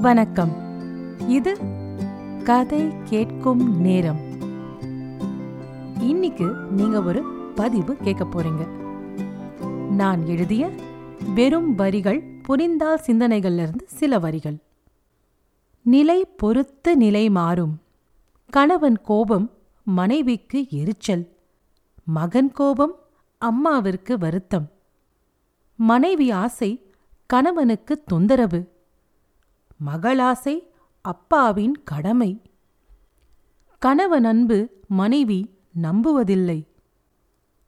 வணக்கம். இது கதை கேட்கும் நேரம். இன்னைக்கு நீங்க ஒரு பதிவு கேட்க போறீங்க. நான் எழுதிய வெறும் வரிகள் புரிந்தால் சிந்தனைகள்ல இருந்து சில வரிகள். நிலை பொறுத்து நிலை மாறும். கணவன் கோபம் மனைவிக்கு எரிச்சல். மகன் கோபம் அம்மாவிற்கு வருத்தம். மனைவி ஆசை கணவனுக்கு தொந்தரவு. மகளாசை அப்பாவின் கடமை. கணவன் அன்பு மனைவி நம்புவதில்லை.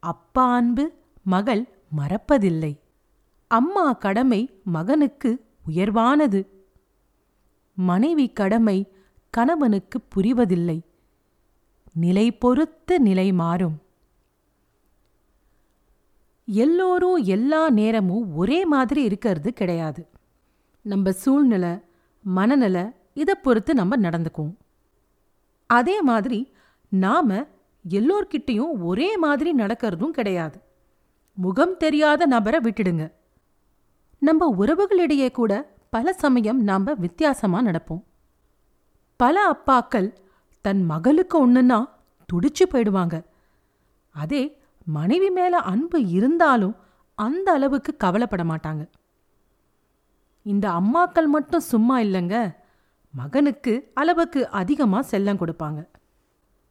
அப்பா அன்பு மகள் மறப்பதில்லை. அம்மா கடமை மகனுக்கு உயர்வானது. மனைவி கடமை கணவனுக்கு புரிவதில்லை. நிலை பொறுத்து நிலை மாறும். எல்லோரும் எல்லா நேரமும் ஒரே மாதிரி இருக்கிறது கிடையாது. நம்ம சூழ்நிலை மனநிலை இதை பொறுத்து நம்ம நடந்துக்குவோம். அதே மாதிரி நாம எல்லோர்கிட்டையும் ஒரே மாதிரி நடக்கிறதும் கிடையாது. முகம் தெரியாத நபரை விட்டுடுங்க. நம்ம உறவுகளிடையே கூட பல சமயம் நாம வித்தியாசமா நடப்போம். பல அப்பாக்கள் தன் மகளுக்கு ஒண்ணுன்னா துடிச்சு போயிடுவாங்க. அதே மனைவி மேல அன்பு இருந்தாலும் அந்த அளவுக்கு கவலைப்பட மாட்டாங்க. இந்த அம்மாக்கள் மட்டும் சும்மா இல்லைங்க. மகனுக்கு அளவுக்கு அதிகமாக செல்லம் கொடுப்பாங்க.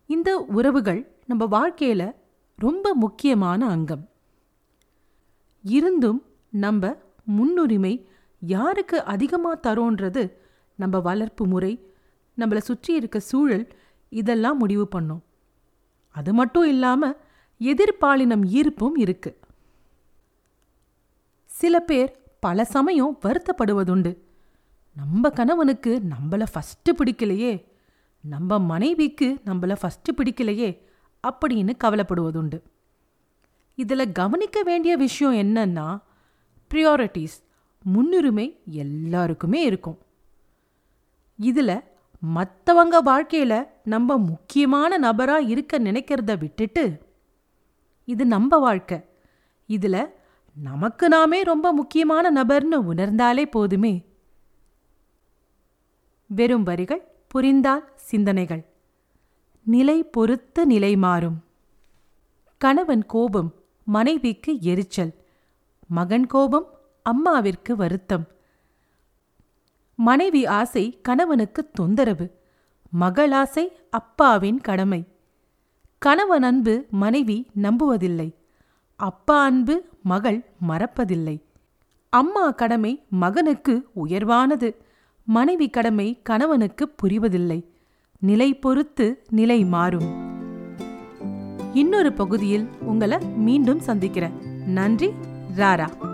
இந்த உறவுகள் நம்ம வாழ்க்கையில ரொம்ப முக்கியமான அங்கம். இருந்தும் நம்ம முன்னுரிமை யாருக்கு அதிகமா தரோன்றது நம்ம வளர்ப்பு முறை நம்மளை சுற்றி இருக்க சூழல் இதெல்லாம் முடிவு பண்ணும். அது மட்டும் இல்லாம எதிர்பாலினம் ஈர்ப்பும் இருக்கு. சில பேர் பல சமயம் வருத்தப்படுவதுண்டு. நம்ம கணவனுக்கு நம்மள ஃபஸ்ட்டு பிடிக்கலையே. நம்ம மனைவிக்கு நம்மள ஃபஸ்ட்டு பிடிக்கலையே அப்படின்னு கவலைப்படுவதுண்டு. இதில் கவனிக்க வேண்டிய விஷயம் என்னன்னா ப்ரியாரிட்டிஸ் முன்னுரிமை எல்லாருக்குமே இருக்கும். இதில் மற்றவங்க வாழ்க்கையில் நம்ம முக்கியமான நபராக இருக்க நினைக்கிறத விட்டுட்டு இது நம்ம வாழ்க்கை. இதில் நமக்கு நாமே ரொம்ப முக்கியமான நபர்னு உணர்ந்தாலே போதுமே. வெறும் வரிகள் புரிந்தால் சிந்தனைகள். நிலை பொறுத்து நிலை மாறும். கணவன் கோபம் மனைவிக்கு எரிச்சல். மகன் கோபம் அம்மாவிற்கு வருத்தம். மனைவி ஆசை கணவனுக்கு தொந்தரவு. மகள் ஆசை அப்பாவின் கடமை. கணவன் அன்பு மனைவி நம்புவதில்லை. அப்பா அன்பு மகள் மறப்பதில்லை. அம்மா கடமை மகனுக்கு உயர்வானது. மனைவி கடமை கணவனுக்கு புரிவதில்லை. நிலை பொறுத்து நிலை மாறும். இன்னொரு பகுதியில் உங்களை மீண்டும் சந்திக்கிறேன். நன்றி ராரா.